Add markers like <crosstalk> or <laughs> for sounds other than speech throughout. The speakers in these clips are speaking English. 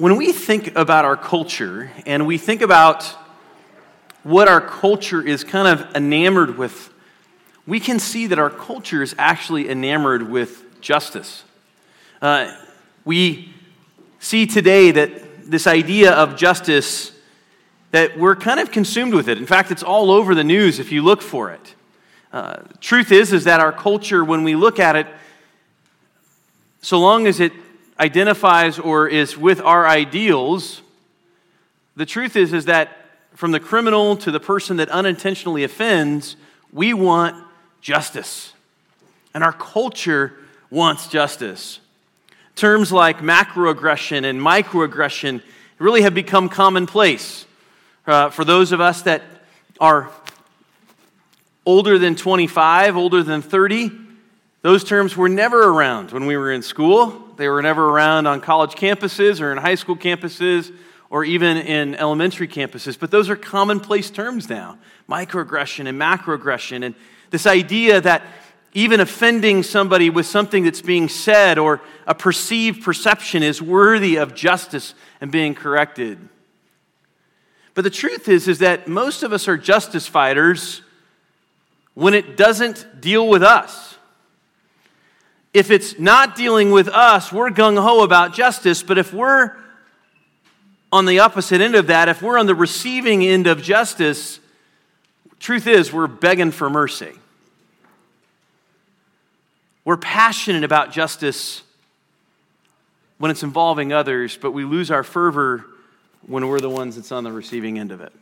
when we think about our culture and we think about what our culture is kind of enamored with, we can see that our culture is actually enamored with justice. Uh, we see today that this idea of justice that we're kind of consumed with it. In fact, it's all over the news if you look for it. Uh, truth is, is that our culture, when we look at it, so long as it identifies or is with our ideals, the truth is, is that from the criminal to the person that unintentionally offends, we want justice. And our culture wants justice. Terms like macroaggression and microaggression really have become commonplace. Uh, for those of us that are older than 25, older than 30, those terms were never around when we were in school. They were never around on college campuses or in high school campuses or even in elementary campuses. But those are commonplace terms now microaggression and macroaggression. And this idea that even offending somebody with something that's being said or a perceived perception is worthy of justice and being corrected. But the truth is, is that most of us are justice fighters when it doesn't deal with us. If it's not dealing with us, we're gung ho about justice. But if we're on the opposite end of that, if we're on the receiving end of justice, truth is, we're begging for mercy. We're passionate about justice when it's involving others, but we lose our fervor when we're the ones that's on the receiving end of it.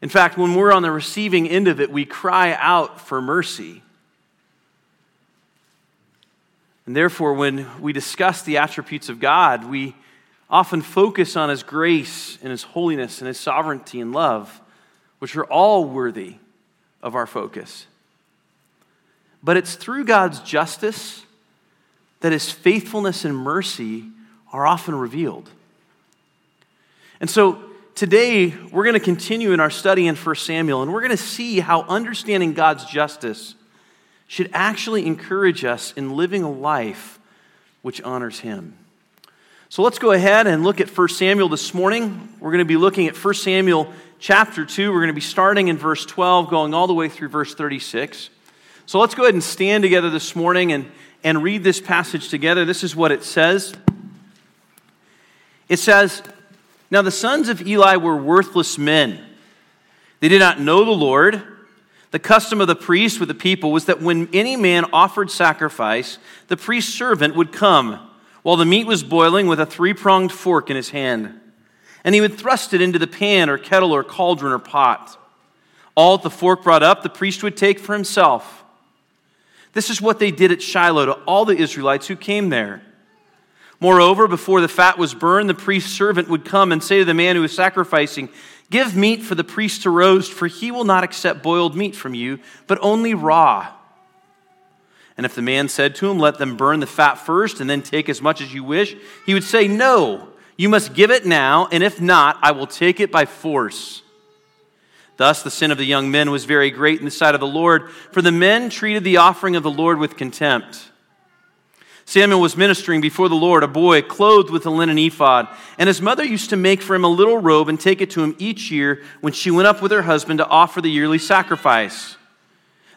In fact, when we're on the receiving end of it, we cry out for mercy. And therefore, when we discuss the attributes of God, we often focus on His grace and His holiness and His sovereignty and love, which are all worthy of our focus. But it's through God's justice that His faithfulness and mercy are often revealed. And so today, we're going to continue in our study in 1 Samuel, and we're going to see how understanding God's justice should actually encourage us in living a life which honors Him. So let's go ahead and look at 1 Samuel this morning. We're going to be looking at 1 Samuel chapter 2. We're going to be starting in verse 12, going all the way through verse 36. So let's go ahead and stand together this morning and, and read this passage together. This is what it says. It says, Now the sons of Eli were worthless men. They did not know the Lord. The custom of the priest with the people was that when any man offered sacrifice, the priest's servant would come while the meat was boiling with a three pronged fork in his hand. And he would thrust it into the pan or kettle or cauldron or pot. All that the fork brought up, the priest would take for himself. This is what they did at Shiloh to all the Israelites who came there. Moreover, before the fat was burned, the priest's servant would come and say to the man who was sacrificing, Give meat for the priest to roast, for he will not accept boiled meat from you, but only raw. And if the man said to him, Let them burn the fat first, and then take as much as you wish, he would say, No, you must give it now, and if not, I will take it by force. Thus, the sin of the young men was very great in the sight of the Lord, for the men treated the offering of the Lord with contempt. Samuel was ministering before the Lord, a boy clothed with a linen ephod, and his mother used to make for him a little robe and take it to him each year when she went up with her husband to offer the yearly sacrifice.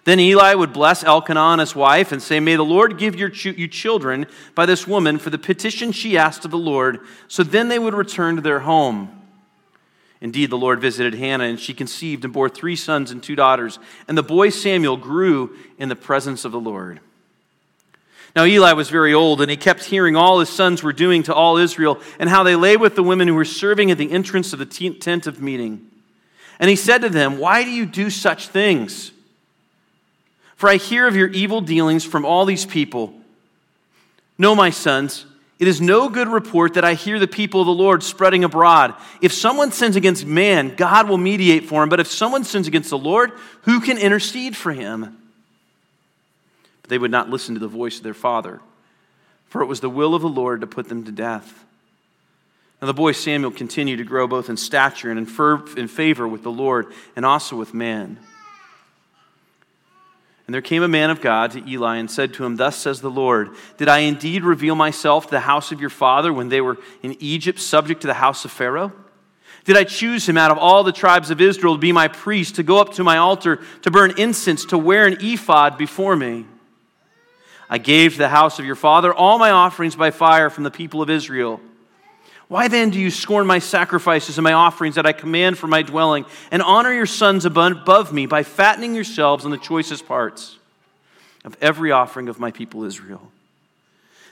Then Eli would bless Elkanah, his wife, and say, May the Lord give your ch- you children by this woman for the petition she asked of the Lord. So then they would return to their home. Indeed, the Lord visited Hannah, and she conceived and bore three sons and two daughters. And the boy Samuel grew in the presence of the Lord. Now, Eli was very old, and he kept hearing all his sons were doing to all Israel, and how they lay with the women who were serving at the entrance of the tent of meeting. And he said to them, Why do you do such things? For I hear of your evil dealings from all these people. No, my sons, it is no good report that I hear the people of the Lord spreading abroad. If someone sins against man, God will mediate for him. But if someone sins against the Lord, who can intercede for him? But they would not listen to the voice of their father, for it was the will of the Lord to put them to death. Now the boy Samuel continued to grow both in stature and in favor with the Lord and also with man. And there came a man of God to Eli and said to him, Thus says the Lord, Did I indeed reveal myself to the house of your father when they were in Egypt, subject to the house of Pharaoh? Did I choose him out of all the tribes of Israel to be my priest, to go up to my altar, to burn incense, to wear an ephod before me? I gave to the house of your father all my offerings by fire from the people of Israel. Why then do you scorn my sacrifices and my offerings that I command for my dwelling, and honor your sons above me by fattening yourselves on the choicest parts of every offering of my people Israel?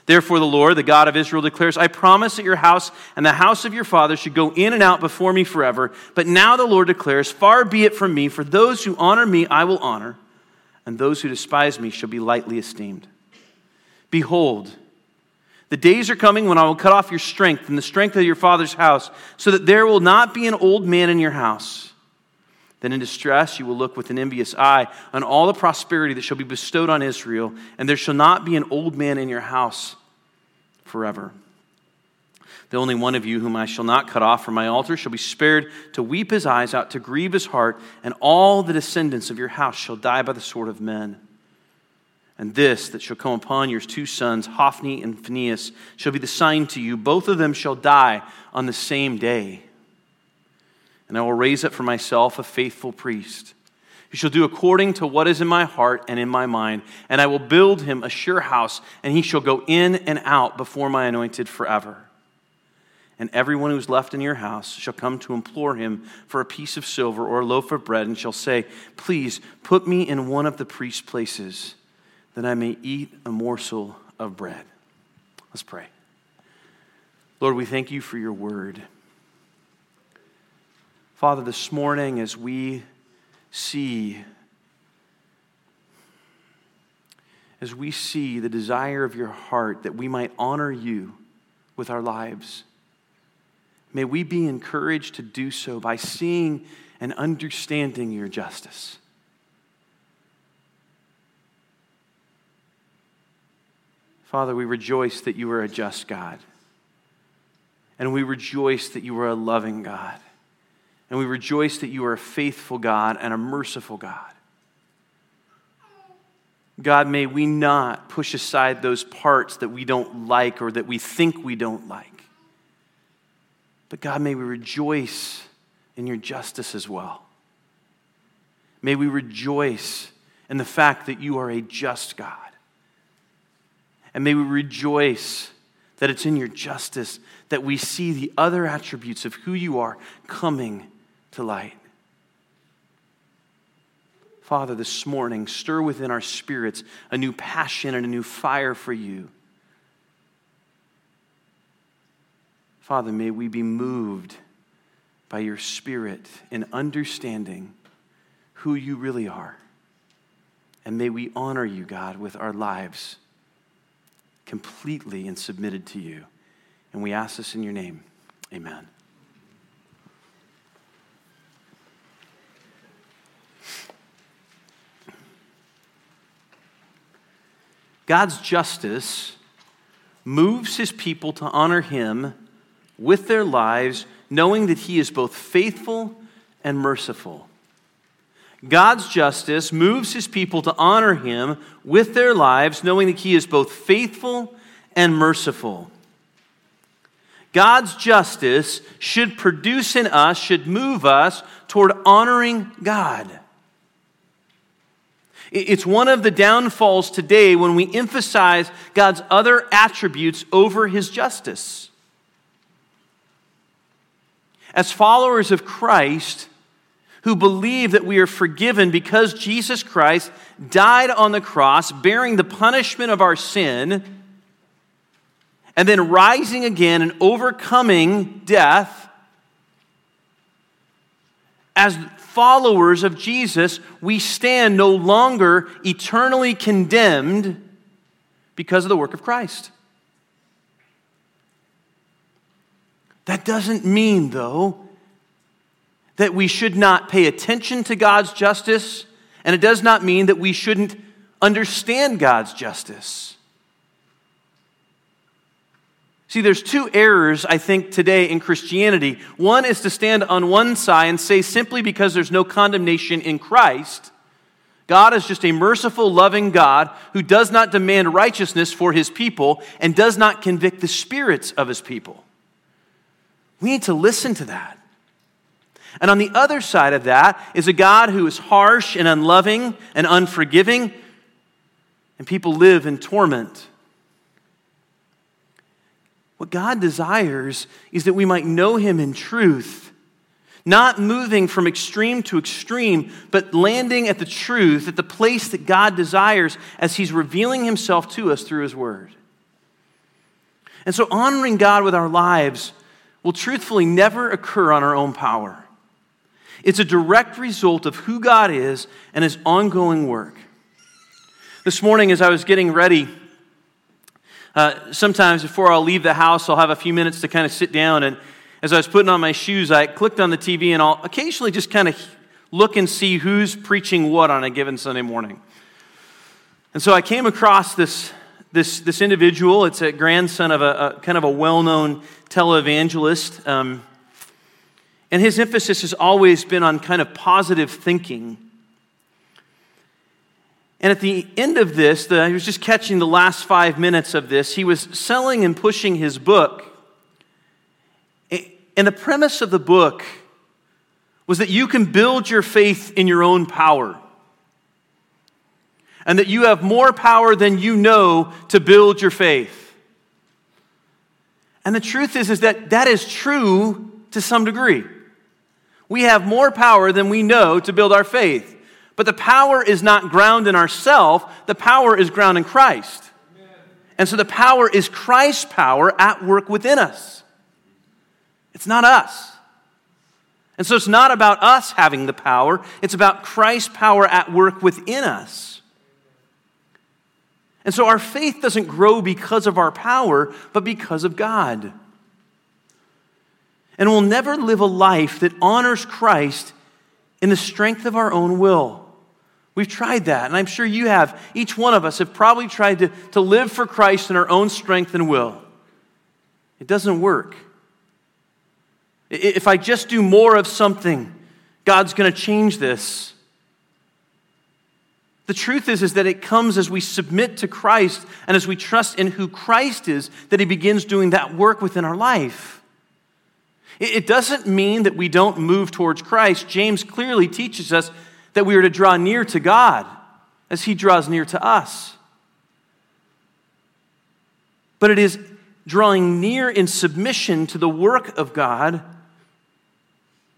Therefore, the Lord, the God of Israel, declares, I promise that your house and the house of your father should go in and out before me forever. But now the Lord declares, Far be it from me, for those who honor me I will honor, and those who despise me shall be lightly esteemed. Behold, the days are coming when I will cut off your strength and the strength of your father's house, so that there will not be an old man in your house. Then in distress you will look with an envious eye on all the prosperity that shall be bestowed on Israel, and there shall not be an old man in your house forever. The only one of you whom I shall not cut off from my altar shall be spared to weep his eyes out, to grieve his heart, and all the descendants of your house shall die by the sword of men. And this that shall come upon your two sons, Hophni and Phinehas, shall be the sign to you. Both of them shall die on the same day. And I will raise up for myself a faithful priest who shall do according to what is in my heart and in my mind. And I will build him a sure house, and he shall go in and out before my anointed forever. And everyone who is left in your house shall come to implore him for a piece of silver or a loaf of bread, and shall say, Please put me in one of the priest's places that I may eat a morsel of bread. Let's pray. Lord, we thank you for your word. Father, this morning as we see as we see the desire of your heart that we might honor you with our lives, may we be encouraged to do so by seeing and understanding your justice. Father, we rejoice that you are a just God. And we rejoice that you are a loving God. And we rejoice that you are a faithful God and a merciful God. God, may we not push aside those parts that we don't like or that we think we don't like. But God, may we rejoice in your justice as well. May we rejoice in the fact that you are a just God. And may we rejoice that it's in your justice that we see the other attributes of who you are coming to light. Father, this morning, stir within our spirits a new passion and a new fire for you. Father, may we be moved by your Spirit in understanding who you really are. And may we honor you, God, with our lives completely and submitted to you. And we ask this in your name. Amen. God's justice moves his people to honor him with their lives, knowing that he is both faithful and merciful. God's justice moves his people to honor him with their lives, knowing that he is both faithful and merciful. God's justice should produce in us, should move us toward honoring God. It's one of the downfalls today when we emphasize God's other attributes over his justice. As followers of Christ, who believe that we are forgiven because Jesus Christ died on the cross, bearing the punishment of our sin, and then rising again and overcoming death. As followers of Jesus, we stand no longer eternally condemned because of the work of Christ. That doesn't mean, though, that we should not pay attention to God's justice, and it does not mean that we shouldn't understand God's justice. See, there's two errors, I think, today in Christianity. One is to stand on one side and say simply because there's no condemnation in Christ, God is just a merciful, loving God who does not demand righteousness for his people and does not convict the spirits of his people. We need to listen to that. And on the other side of that is a God who is harsh and unloving and unforgiving, and people live in torment. What God desires is that we might know Him in truth, not moving from extreme to extreme, but landing at the truth, at the place that God desires as He's revealing Himself to us through His Word. And so, honoring God with our lives will truthfully never occur on our own power. It's a direct result of who God is and His ongoing work. This morning, as I was getting ready, uh, sometimes before I'll leave the house, I'll have a few minutes to kind of sit down. And as I was putting on my shoes, I clicked on the TV and I'll occasionally just kind of look and see who's preaching what on a given Sunday morning. And so I came across this, this, this individual. It's a grandson of a, a kind of a well known televangelist. Um, and his emphasis has always been on kind of positive thinking. And at the end of this, the, he was just catching the last five minutes of this. He was selling and pushing his book. And the premise of the book was that you can build your faith in your own power. And that you have more power than you know to build your faith. And the truth is, is that that is true to some degree. We have more power than we know to build our faith. But the power is not ground in ourself, the power is ground in Christ. And so the power is Christ's power at work within us. It's not us. And so it's not about us having the power, it's about Christ's power at work within us. And so our faith doesn't grow because of our power, but because of God. And we'll never live a life that honors Christ in the strength of our own will. We've tried that, and I'm sure you have. Each one of us have probably tried to, to live for Christ in our own strength and will. It doesn't work. If I just do more of something, God's going to change this. The truth is, is that it comes as we submit to Christ and as we trust in who Christ is that He begins doing that work within our life. It doesn't mean that we don't move towards Christ. James clearly teaches us that we are to draw near to God as He draws near to us. But it is drawing near in submission to the work of God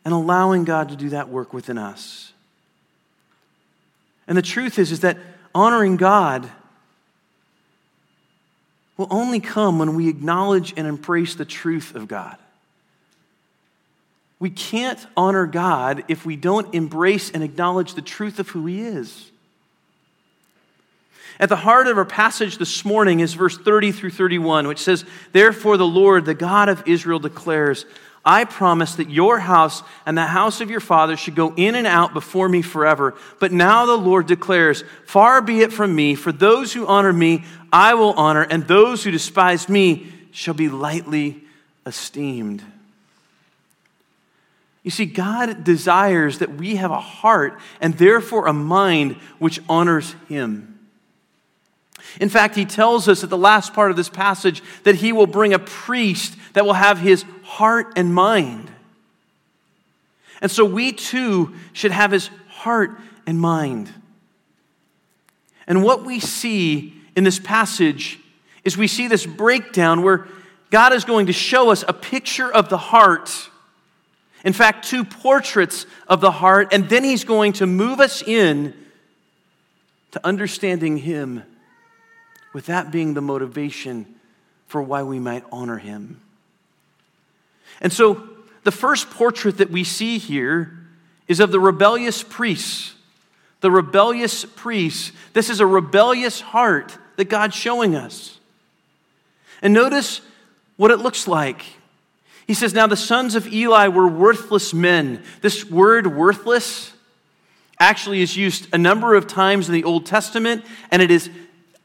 and allowing God to do that work within us. And the truth is, is that honoring God will only come when we acknowledge and embrace the truth of God. We can't honor God if we don't embrace and acknowledge the truth of who He is. At the heart of our passage this morning is verse 30 through 31, which says, Therefore, the Lord, the God of Israel, declares, I promise that your house and the house of your father should go in and out before me forever. But now the Lord declares, Far be it from me, for those who honor me, I will honor, and those who despise me shall be lightly esteemed. You see, God desires that we have a heart and therefore a mind which honors Him. In fact, He tells us at the last part of this passage that He will bring a priest that will have His heart and mind. And so we too should have His heart and mind. And what we see in this passage is we see this breakdown where God is going to show us a picture of the heart in fact, two portraits of the heart, and then he's going to move us in to understanding him, with that being the motivation for why we might honor him. And so, the first portrait that we see here is of the rebellious priests. The rebellious priests. This is a rebellious heart that God's showing us. And notice what it looks like. He says, Now the sons of Eli were worthless men. This word worthless actually is used a number of times in the Old Testament, and it is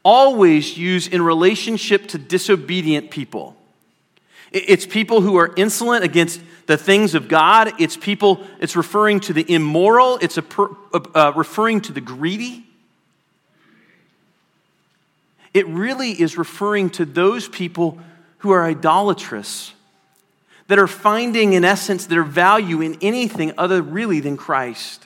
always used in relationship to disobedient people. It's people who are insolent against the things of God. It's people, it's referring to the immoral. It's a, referring to the greedy. It really is referring to those people who are idolatrous, that are finding, in essence, their value in anything other really than Christ.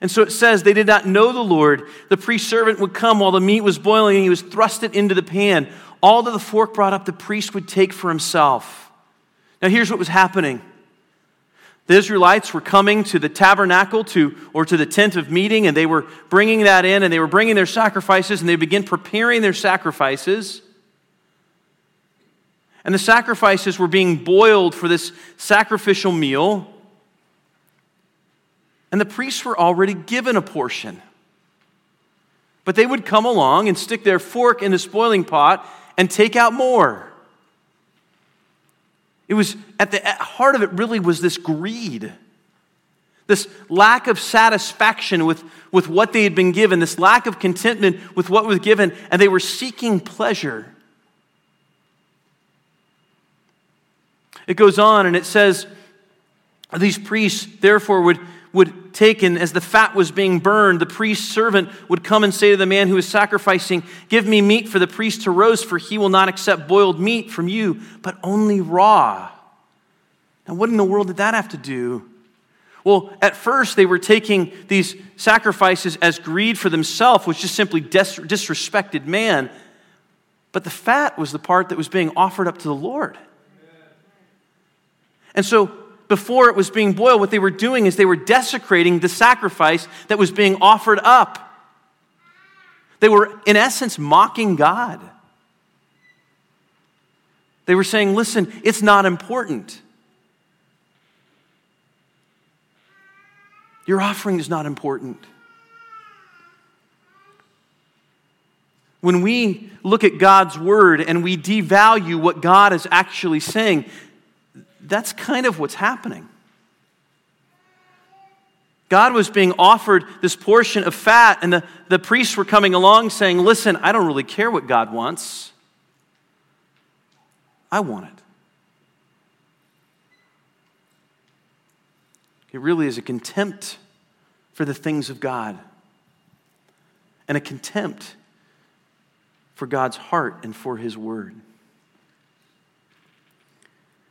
And so it says they did not know the Lord. The priest servant would come while the meat was boiling and he was thrust it into the pan. All that the fork brought up, the priest would take for himself. Now, here's what was happening the Israelites were coming to the tabernacle to, or to the tent of meeting, and they were bringing that in, and they were bringing their sacrifices, and they begin preparing their sacrifices. And the sacrifices were being boiled for this sacrificial meal. And the priests were already given a portion. But they would come along and stick their fork in the spoiling pot and take out more. It was at the heart of it, really, was this greed, this lack of satisfaction with, with what they had been given, this lack of contentment with what was given, and they were seeking pleasure. It goes on and it says, These priests, therefore, would would take, and as the fat was being burned, the priest's servant would come and say to the man who was sacrificing, Give me meat for the priest to roast, for he will not accept boiled meat from you, but only raw. Now, what in the world did that have to do? Well, at first, they were taking these sacrifices as greed for themselves, which just simply dis- disrespected man. But the fat was the part that was being offered up to the Lord. And so before it was being boiled, what they were doing is they were desecrating the sacrifice that was being offered up. They were, in essence, mocking God. They were saying, listen, it's not important. Your offering is not important. When we look at God's word and we devalue what God is actually saying, that's kind of what's happening. God was being offered this portion of fat, and the, the priests were coming along saying, Listen, I don't really care what God wants. I want it. It really is a contempt for the things of God and a contempt for God's heart and for His word.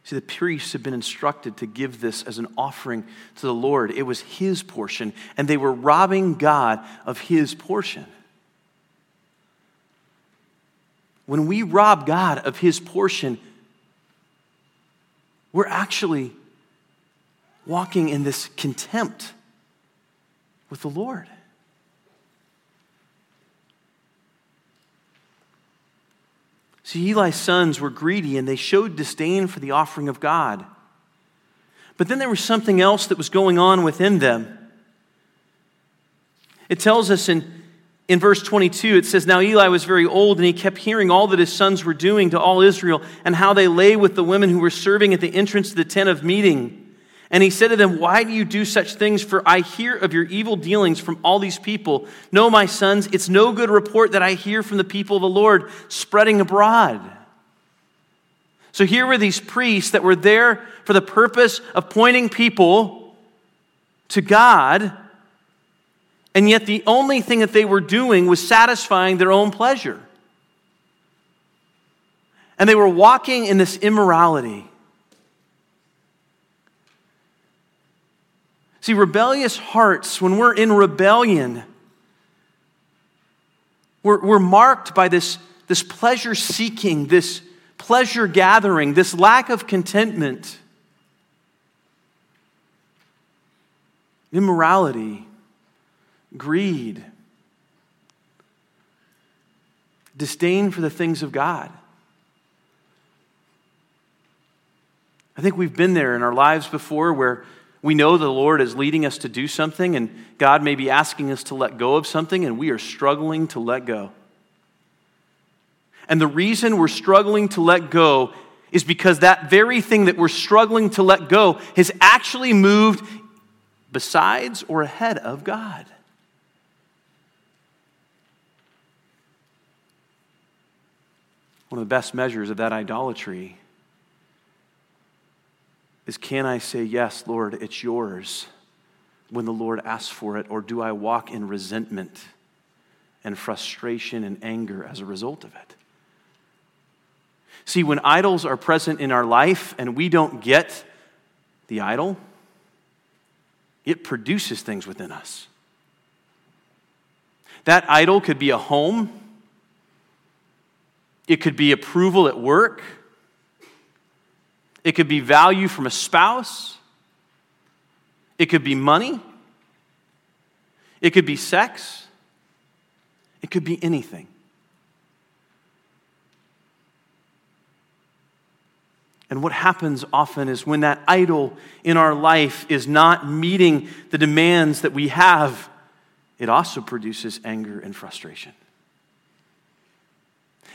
See, the priests had been instructed to give this as an offering to the Lord. It was his portion, and they were robbing God of his portion. When we rob God of his portion, we're actually walking in this contempt with the Lord. See, Eli's sons were greedy and they showed disdain for the offering of God. But then there was something else that was going on within them. It tells us in, in verse 22, it says, Now Eli was very old, and he kept hearing all that his sons were doing to all Israel, and how they lay with the women who were serving at the entrance to the tent of meeting. And he said to them, Why do you do such things? For I hear of your evil dealings from all these people. No, my sons, it's no good report that I hear from the people of the Lord spreading abroad. So here were these priests that were there for the purpose of pointing people to God, and yet the only thing that they were doing was satisfying their own pleasure. And they were walking in this immorality. See, rebellious hearts, when we're in rebellion, we're, we're marked by this, this pleasure seeking, this pleasure gathering, this lack of contentment, immorality, greed, disdain for the things of God. I think we've been there in our lives before where we know the Lord is leading us to do something, and God may be asking us to let go of something, and we are struggling to let go. And the reason we're struggling to let go is because that very thing that we're struggling to let go has actually moved besides or ahead of God. One of the best measures of that idolatry is can I say, Yes, Lord, it's yours when the Lord asks for it, or do I walk in resentment and frustration and anger as a result of it? See, when idols are present in our life and we don't get the idol, it produces things within us. That idol could be a home, it could be approval at work, it could be value from a spouse, it could be money, it could be sex, it could be anything. And what happens often is when that idol in our life is not meeting the demands that we have, it also produces anger and frustration.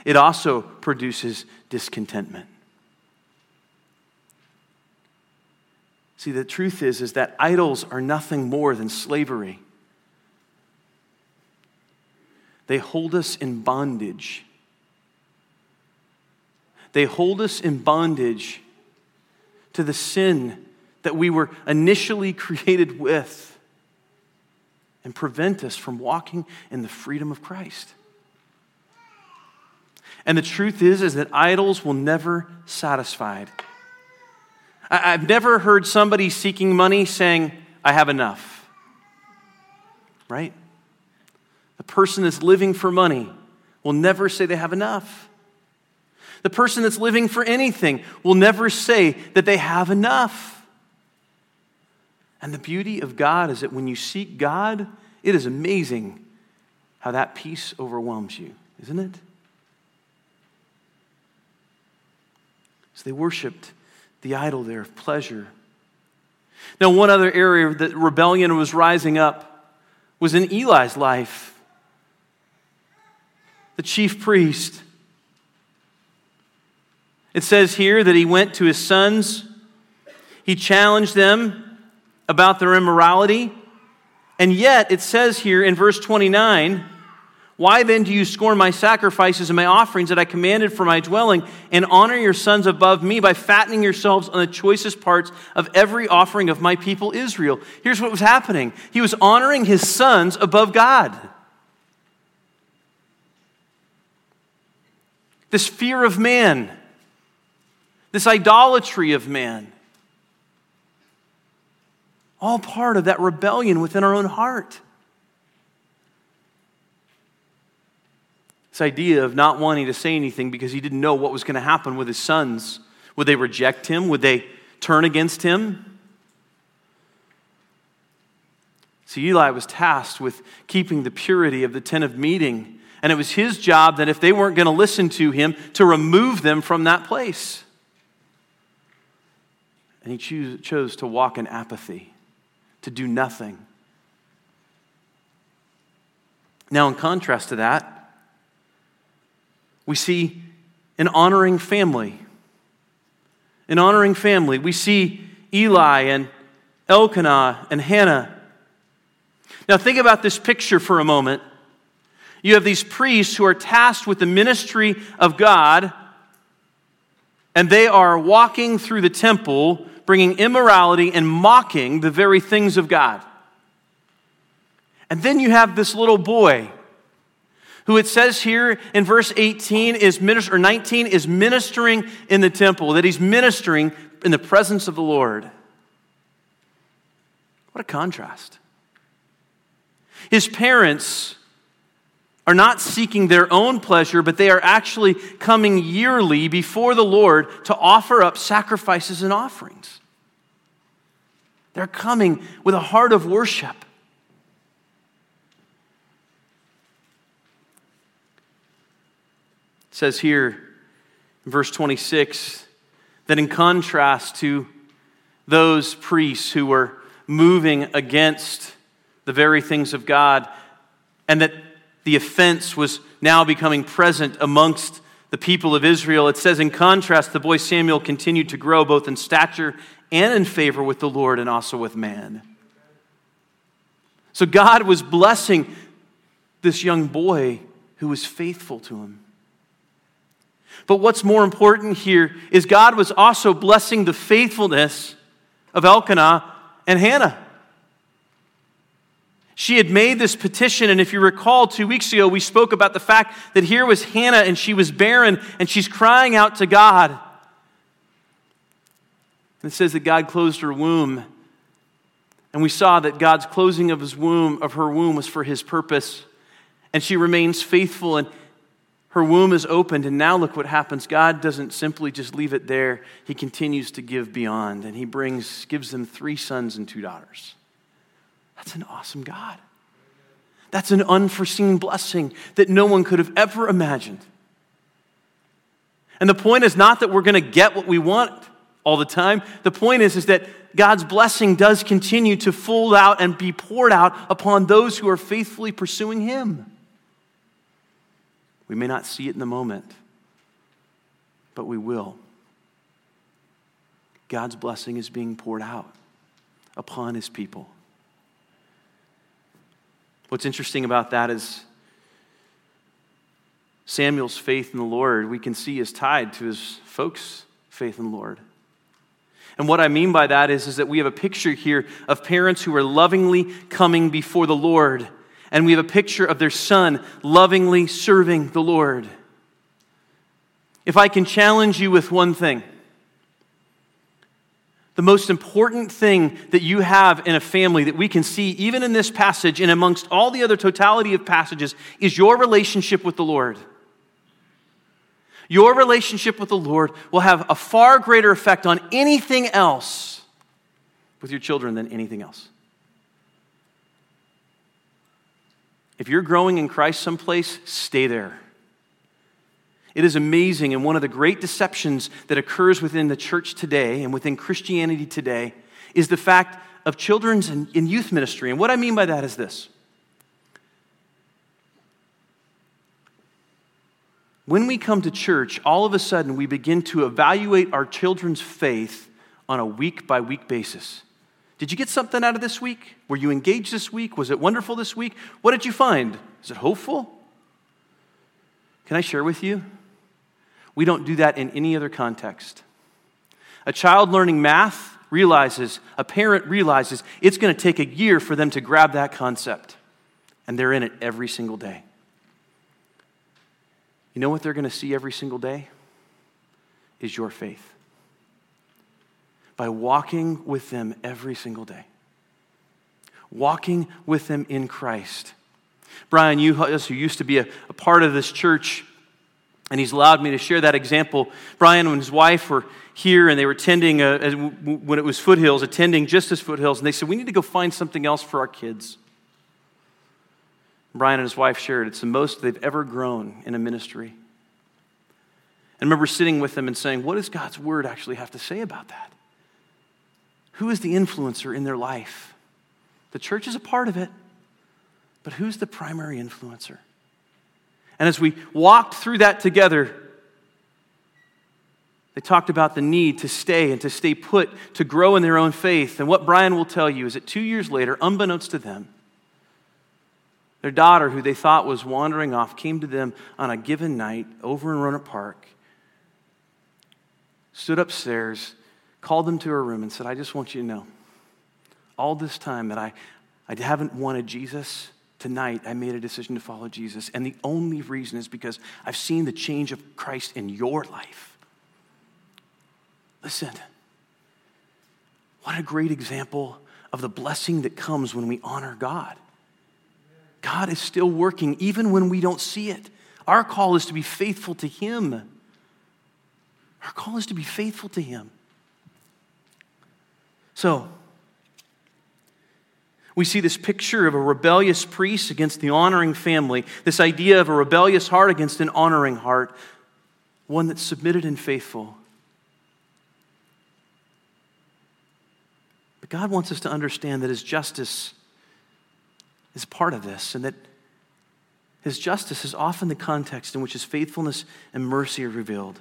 It also produces discontentment. See, the truth is, is that idols are nothing more than slavery. They hold us in bondage. They hold us in bondage to the sin that we were initially <laughs> created with and prevent us from walking in the freedom of Christ. And the truth is is that idols will never satisfy. I've never heard somebody seeking money saying, I have enough. Right? The person that's living for money will never say they have enough. The person that's living for anything will never say that they have enough. And the beauty of God is that when you seek God, it is amazing how that peace overwhelms you, isn't it? So they worshiped the idol there of pleasure. Now, one other area that rebellion was rising up was in Eli's life. The chief priest. It says here that he went to his sons, he challenged them about their immorality, and yet it says here in verse 29 why then do you scorn my sacrifices and my offerings that I commanded for my dwelling, and honor your sons above me by fattening yourselves on the choicest parts of every offering of my people Israel? Here's what was happening he was honoring his sons above God. This fear of man, this idolatry of man, all part of that rebellion within our own heart. This idea of not wanting to say anything because he didn't know what was going to happen with his sons. Would they reject him? Would they turn against him? See, Eli was tasked with keeping the purity of the tent of meeting. And it was his job that if they weren't going to listen to him, to remove them from that place. And he choose, chose to walk in apathy, to do nothing. Now, in contrast to that, we see an honoring family. An honoring family. We see Eli and Elkanah and Hannah. Now, think about this picture for a moment. You have these priests who are tasked with the ministry of God, and they are walking through the temple, bringing immorality and mocking the very things of God. And then you have this little boy who it says here in verse 18 is minister, or 19 is ministering in the temple, that he's ministering in the presence of the Lord. What a contrast. His parents are not seeking their own pleasure, but they are actually coming yearly before the Lord to offer up sacrifices and offerings. They're coming with a heart of worship. It says here in verse 26 that in contrast to those priests who were moving against the very things of God, and that the offense was now becoming present amongst the people of Israel. It says, in contrast, the boy Samuel continued to grow both in stature and in favor with the Lord and also with man. So God was blessing this young boy who was faithful to him. But what's more important here is God was also blessing the faithfulness of Elkanah and Hannah. She had made this petition, and if you recall, two weeks ago, we spoke about the fact that here was Hannah and she was barren and she's crying out to God. And it says that God closed her womb. And we saw that God's closing of his womb, of her womb, was for his purpose. And she remains faithful, and her womb is opened. And now look what happens. God doesn't simply just leave it there, he continues to give beyond. And he brings, gives them three sons and two daughters. That's an awesome God. That's an unforeseen blessing that no one could have ever imagined. And the point is not that we're going to get what we want all the time. The point is, is that God's blessing does continue to fold out and be poured out upon those who are faithfully pursuing Him. We may not see it in the moment, but we will. God's blessing is being poured out upon His people. What's interesting about that is Samuel's faith in the Lord, we can see, is tied to his folks' faith in the Lord. And what I mean by that is, is that we have a picture here of parents who are lovingly coming before the Lord, and we have a picture of their son lovingly serving the Lord. If I can challenge you with one thing, the most important thing that you have in a family that we can see, even in this passage and amongst all the other totality of passages, is your relationship with the Lord. Your relationship with the Lord will have a far greater effect on anything else with your children than anything else. If you're growing in Christ someplace, stay there. It is amazing, and one of the great deceptions that occurs within the church today and within Christianity today is the fact of children's and youth ministry. And what I mean by that is this When we come to church, all of a sudden we begin to evaluate our children's faith on a week by week basis. Did you get something out of this week? Were you engaged this week? Was it wonderful this week? What did you find? Is it hopeful? Can I share with you? We don't do that in any other context. A child learning math realizes, a parent realizes, it's going to take a year for them to grab that concept. And they're in it every single day. You know what they're going to see every single day? Is your faith. By walking with them every single day, walking with them in Christ. Brian you who used to be a, a part of this church, and he's allowed me to share that example. Brian and his wife were here, and they were attending, a, when it was Foothills, attending Justice Foothills, and they said, We need to go find something else for our kids. Brian and his wife shared it's the most they've ever grown in a ministry. And remember sitting with them and saying, What does God's word actually have to say about that? Who is the influencer in their life? The church is a part of it, but who's the primary influencer? And as we walked through that together, they talked about the need to stay and to stay put, to grow in their own faith. And what Brian will tell you is that two years later, unbeknownst to them, their daughter, who they thought was wandering off, came to them on a given night over in Rohnert Park, stood upstairs, called them to her room, and said, I just want you to know, all this time that I, I haven't wanted Jesus, tonight I made a decision to follow Jesus. And the only reason is because I've seen the change of Christ in your life. Listen, what a great example of the blessing that comes when we honor God. God is still working even when we don't see it. Our call is to be faithful to Him. Our call is to be faithful to Him. So, we see this picture of a rebellious priest against the honoring family, this idea of a rebellious heart against an honoring heart, one that's submitted and faithful. But God wants us to understand that His justice is part of this, and that his justice is often the context in which his faithfulness and mercy are revealed.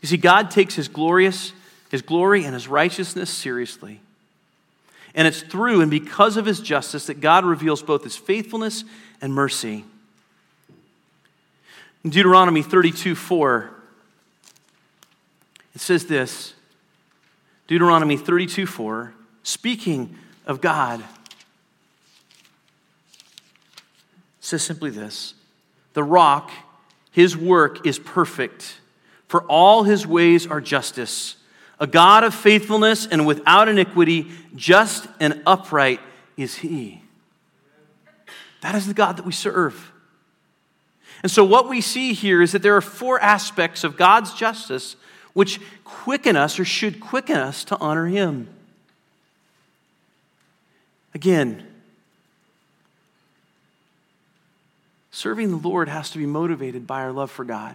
You see, God takes his glorious, his glory and his righteousness seriously. And it's through and because of his justice that God reveals both his faithfulness and mercy. In Deuteronomy 32 4, It says this Deuteronomy 32 4, speaking of God, says simply this The rock, his work is perfect, for all his ways are justice. A God of faithfulness and without iniquity, just and upright is he. That is the God that we serve. And so, what we see here is that there are four aspects of God's justice which quicken us or should quicken us to honor Him. Again, serving the Lord has to be motivated by our love for God.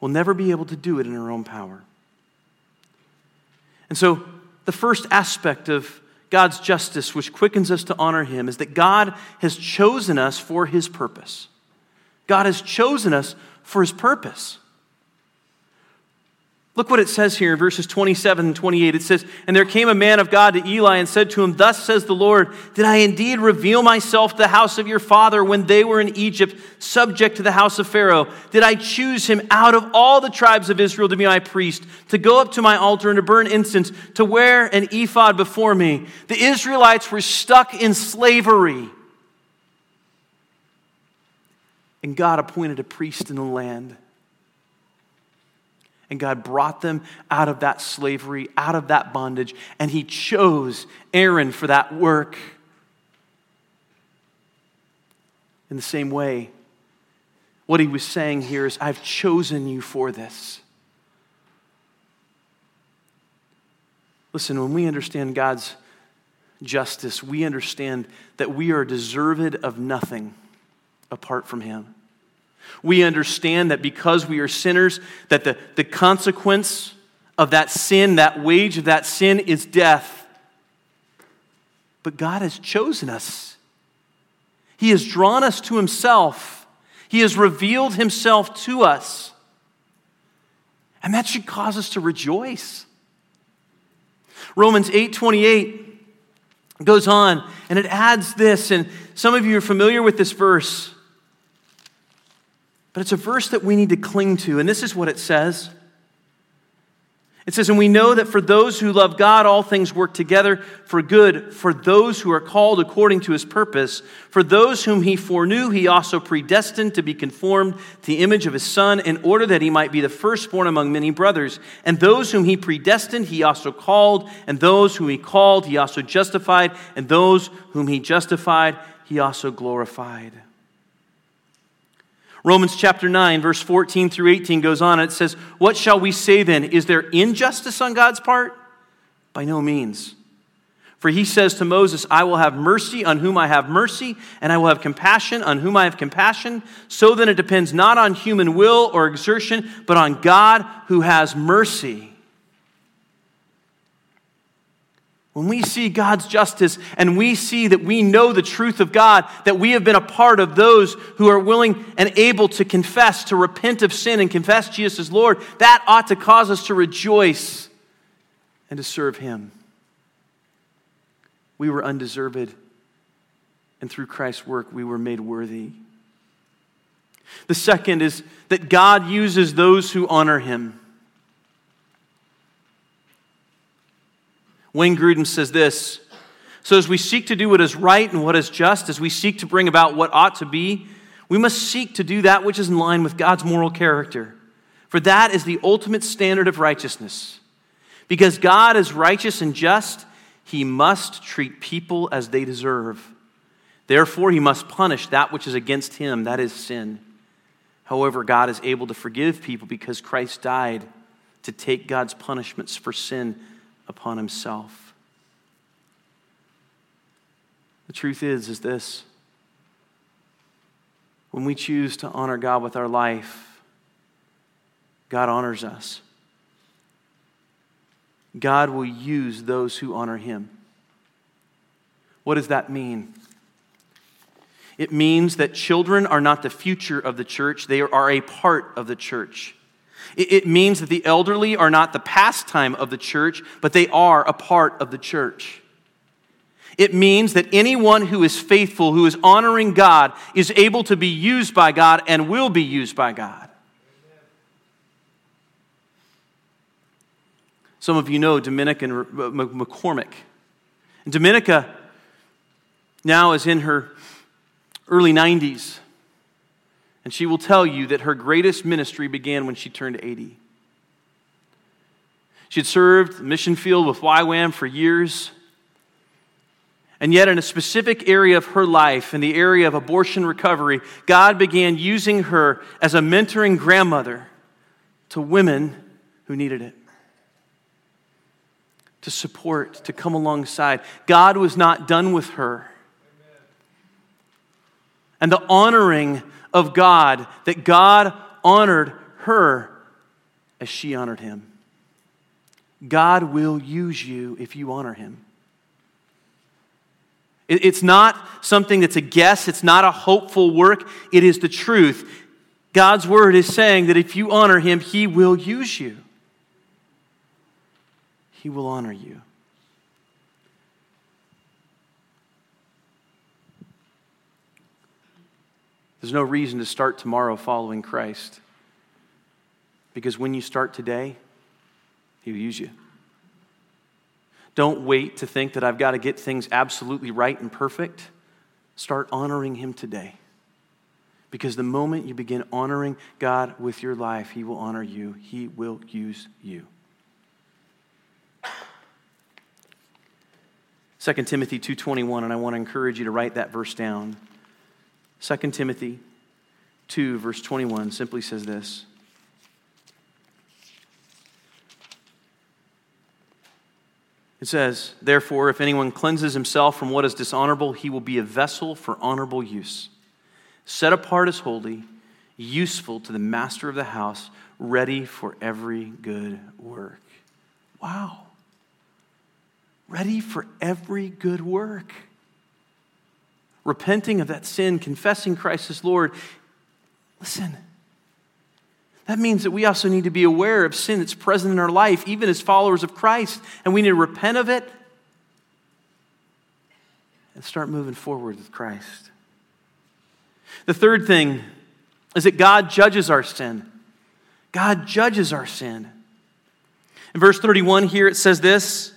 We'll never be able to do it in our own power. And so, the first aspect of God's justice, which quickens us to honor Him, is that God has chosen us for His purpose. God has chosen us for His purpose. Look what it says here in verses 27 and 28. It says, And there came a man of God to Eli and said to him, Thus says the Lord, Did I indeed reveal myself to the house of your father when they were in Egypt, subject to the house of Pharaoh? Did I choose him out of all the tribes of Israel to be my priest, to go up to my altar and to burn incense, to wear an ephod before me? The Israelites were stuck in slavery. And God appointed a priest in the land. And God brought them out of that slavery, out of that bondage, and He chose Aaron for that work. In the same way, what He was saying here is, I've chosen you for this. Listen, when we understand God's justice, we understand that we are deserved of nothing apart from Him. We understand that because we are sinners, that the, the consequence of that sin, that wage of that sin is death. But God has chosen us. He has drawn us to Himself. He has revealed Himself to us. And that should cause us to rejoice. Romans 8 28 goes on and it adds this, and some of you are familiar with this verse. But it's a verse that we need to cling to, and this is what it says. It says, And we know that for those who love God, all things work together for good, for those who are called according to his purpose. For those whom he foreknew, he also predestined to be conformed to the image of his Son, in order that he might be the firstborn among many brothers. And those whom he predestined, he also called. And those whom he called, he also justified. And those whom he justified, he also glorified. Romans chapter 9, verse 14 through 18 goes on, it says, What shall we say then? Is there injustice on God's part? By no means. For he says to Moses, I will have mercy on whom I have mercy, and I will have compassion on whom I have compassion. So then it depends not on human will or exertion, but on God who has mercy. When we see God's justice and we see that we know the truth of God, that we have been a part of those who are willing and able to confess, to repent of sin and confess Jesus as Lord, that ought to cause us to rejoice and to serve Him. We were undeserved, and through Christ's work, we were made worthy. The second is that God uses those who honor Him. Wayne Grudem says this So, as we seek to do what is right and what is just, as we seek to bring about what ought to be, we must seek to do that which is in line with God's moral character. For that is the ultimate standard of righteousness. Because God is righteous and just, he must treat people as they deserve. Therefore, he must punish that which is against him, that is sin. However, God is able to forgive people because Christ died to take God's punishments for sin upon himself. The truth is is this. When we choose to honor God with our life, God honors us. God will use those who honor him. What does that mean? It means that children are not the future of the church, they are a part of the church. It means that the elderly are not the pastime of the church, but they are a part of the church. It means that anyone who is faithful, who is honoring God, is able to be used by God and will be used by God. Some of you know Dominican uh, McCormick. And Dominica now is in her early 90s. And she will tell you that her greatest ministry began when she turned 80. She had served the mission field with YWAM for years. And yet, in a specific area of her life, in the area of abortion recovery, God began using her as a mentoring grandmother to women who needed it. To support, to come alongside. God was not done with her. And the honoring of God, that God honored her as she honored him. God will use you if you honor him. It's not something that's a guess, it's not a hopeful work, it is the truth. God's word is saying that if you honor him, he will use you. He will honor you. There's no reason to start tomorrow following Christ. Because when you start today, He'll use you. Don't wait to think that I've got to get things absolutely right and perfect. Start honoring Him today. Because the moment you begin honoring God with your life, He will honor you, He will use you. 2 Timothy 2:21 and I want to encourage you to write that verse down. 2 Timothy 2 verse 21 simply says this. It says, Therefore, if anyone cleanses himself from what is dishonorable, he will be a vessel for honorable use, set apart as holy, useful to the master of the house, ready for every good work. Wow. Ready for every good work. Repenting of that sin, confessing Christ as Lord. Listen, that means that we also need to be aware of sin that's present in our life, even as followers of Christ, and we need to repent of it and start moving forward with Christ. The third thing is that God judges our sin. God judges our sin. In verse 31 here, it says this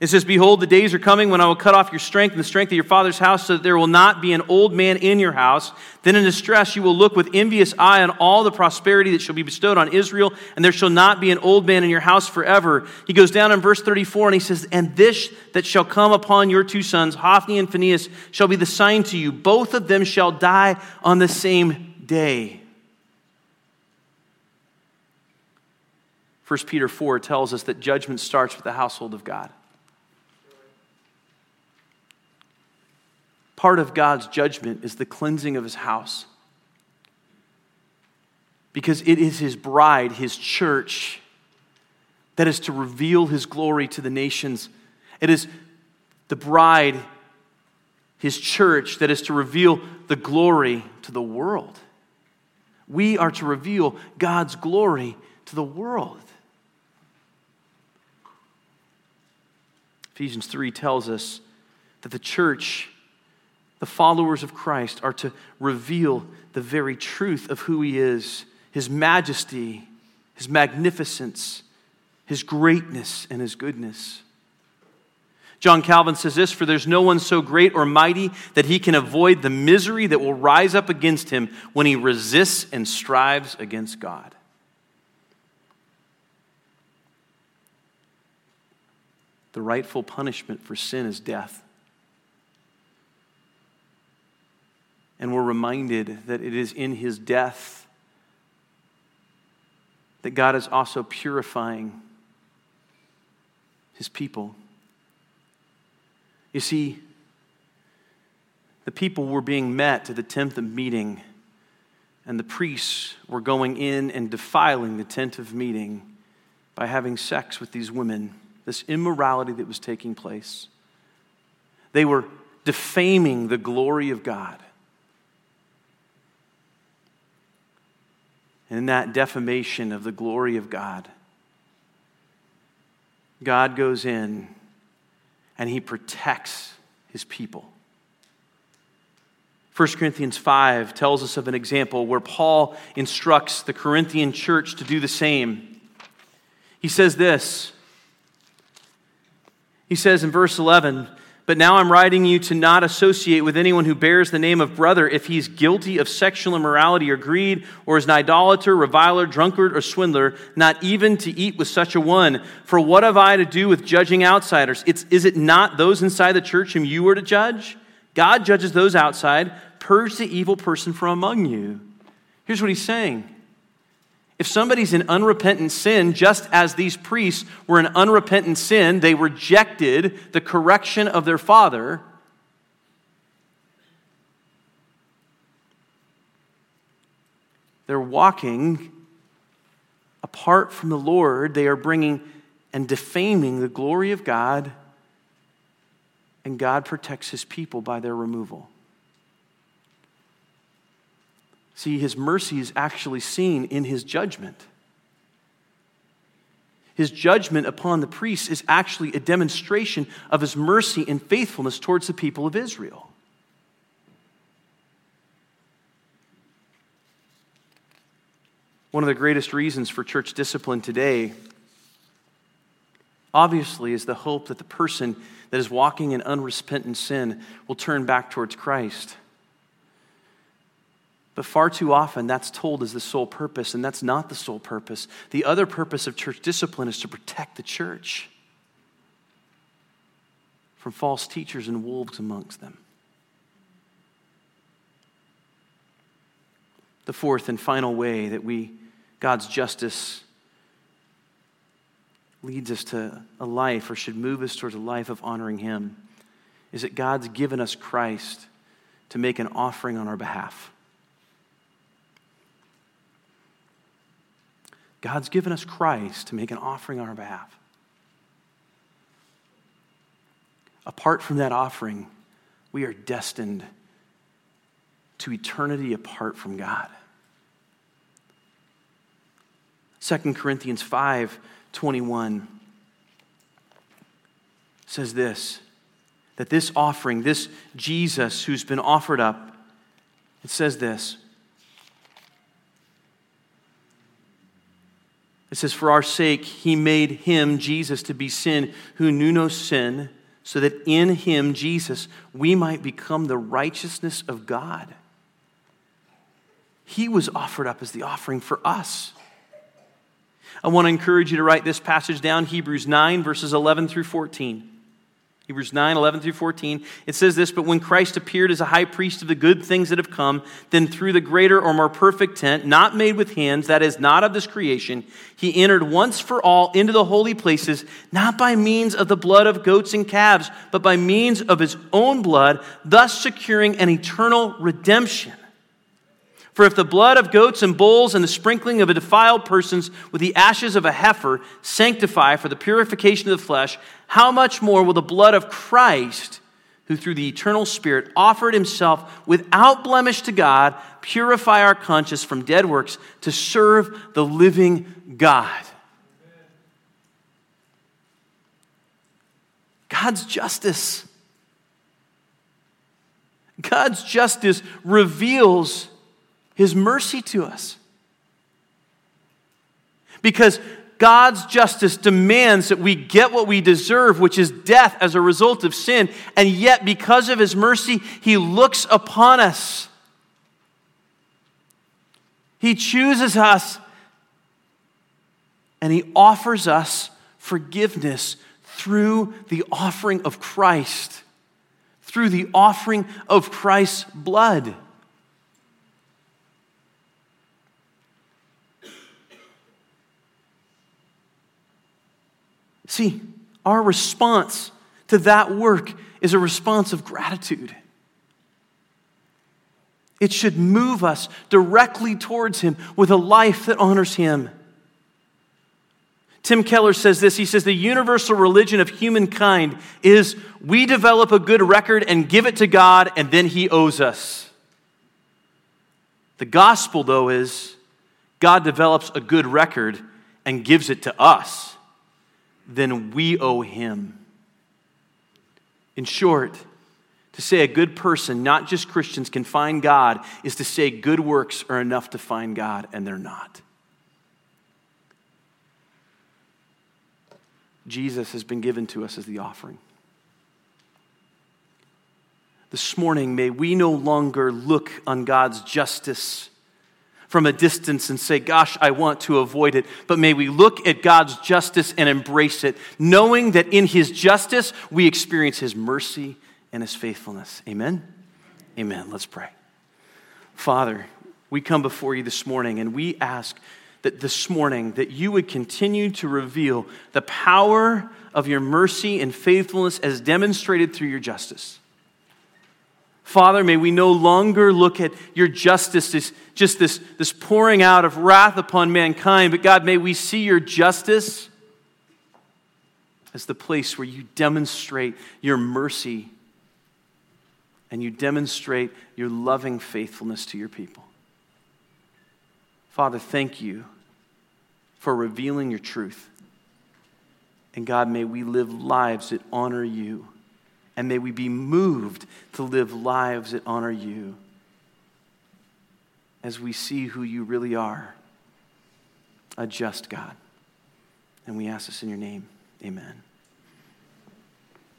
it says, Behold, the days are coming when I will cut off your strength and the strength of your father's house, so that there will not be an old man in your house. Then in distress you will look with envious eye on all the prosperity that shall be bestowed on Israel, and there shall not be an old man in your house forever. He goes down in verse 34 and he says, And this that shall come upon your two sons, Hophni and Phinehas, shall be the sign to you. Both of them shall die on the same day. 1 Peter 4 tells us that judgment starts with the household of God. Part of God's judgment is the cleansing of his house. Because it is his bride, his church, that is to reveal his glory to the nations. It is the bride, his church, that is to reveal the glory to the world. We are to reveal God's glory to the world. Ephesians 3 tells us that the church the followers of Christ are to reveal the very truth of who He is, His majesty, His magnificence, His greatness, and His goodness. John Calvin says this For there's no one so great or mighty that he can avoid the misery that will rise up against him when he resists and strives against God. The rightful punishment for sin is death. And we're reminded that it is in his death that God is also purifying his people. You see, the people were being met at the tent of meeting, and the priests were going in and defiling the tent of meeting by having sex with these women, this immorality that was taking place. They were defaming the glory of God. And in that defamation of the glory of God, God goes in and he protects his people. 1 Corinthians 5 tells us of an example where Paul instructs the Corinthian church to do the same. He says this. He says in verse 11, But now I'm writing you to not associate with anyone who bears the name of brother if he's guilty of sexual immorality or greed, or is an idolater, reviler, drunkard, or swindler, not even to eat with such a one. For what have I to do with judging outsiders? It's, is it not those inside the church whom you are to judge? God judges those outside. Purge the evil person from among you. Here's what he's saying. If somebody's in unrepentant sin, just as these priests were in unrepentant sin, they rejected the correction of their father. They're walking apart from the Lord. They are bringing and defaming the glory of God, and God protects his people by their removal. See, his mercy is actually seen in his judgment. His judgment upon the priests is actually a demonstration of his mercy and faithfulness towards the people of Israel. One of the greatest reasons for church discipline today, obviously, is the hope that the person that is walking in unrepentant sin will turn back towards Christ. But far too often, that's told as the sole purpose, and that's not the sole purpose. The other purpose of church discipline is to protect the church from false teachers and wolves amongst them. The fourth and final way that we, God's justice, leads us to a life or should move us towards a life of honoring Him is that God's given us Christ to make an offering on our behalf. God's given us Christ to make an offering on our behalf. Apart from that offering, we are destined to eternity apart from God. 2 Corinthians 5 21 says this that this offering, this Jesus who's been offered up, it says this It says, For our sake, he made him, Jesus, to be sin who knew no sin, so that in him, Jesus, we might become the righteousness of God. He was offered up as the offering for us. I want to encourage you to write this passage down Hebrews 9, verses 11 through 14. Hebrews 9, 11 through 14. It says this But when Christ appeared as a high priest of the good things that have come, then through the greater or more perfect tent, not made with hands, that is, not of this creation, he entered once for all into the holy places, not by means of the blood of goats and calves, but by means of his own blood, thus securing an eternal redemption. For if the blood of goats and bulls and the sprinkling of a defiled persons with the ashes of a heifer sanctify for the purification of the flesh, how much more will the blood of Christ, who through the eternal Spirit offered himself without blemish to God, purify our conscience from dead works to serve the living God? God's justice. God's justice reveals his mercy to us. Because God's justice demands that we get what we deserve, which is death as a result of sin. And yet, because of his mercy, he looks upon us. He chooses us and he offers us forgiveness through the offering of Christ, through the offering of Christ's blood. See, our response to that work is a response of gratitude. It should move us directly towards Him with a life that honors Him. Tim Keller says this. He says, The universal religion of humankind is we develop a good record and give it to God, and then He owes us. The gospel, though, is God develops a good record and gives it to us then we owe him. In short, to say a good person, not just Christians, can find God is to say good works are enough to find God, and they're not. Jesus has been given to us as the offering. This morning, may we no longer look on God's justice from a distance and say, Gosh, I want to avoid it. But may we look at God's justice and embrace it, knowing that in His justice we experience His mercy and His faithfulness. Amen? Amen. Let's pray. Father, we come before you this morning and we ask that this morning that you would continue to reveal the power of your mercy and faithfulness as demonstrated through your justice. Father, may we no longer look at your justice as just this, this pouring out of wrath upon mankind, but God, may we see your justice as the place where you demonstrate your mercy and you demonstrate your loving faithfulness to your people. Father, thank you for revealing your truth. And God, may we live lives that honor you. And may we be moved to live lives that honor you as we see who you really are a just God. And we ask this in your name. Amen.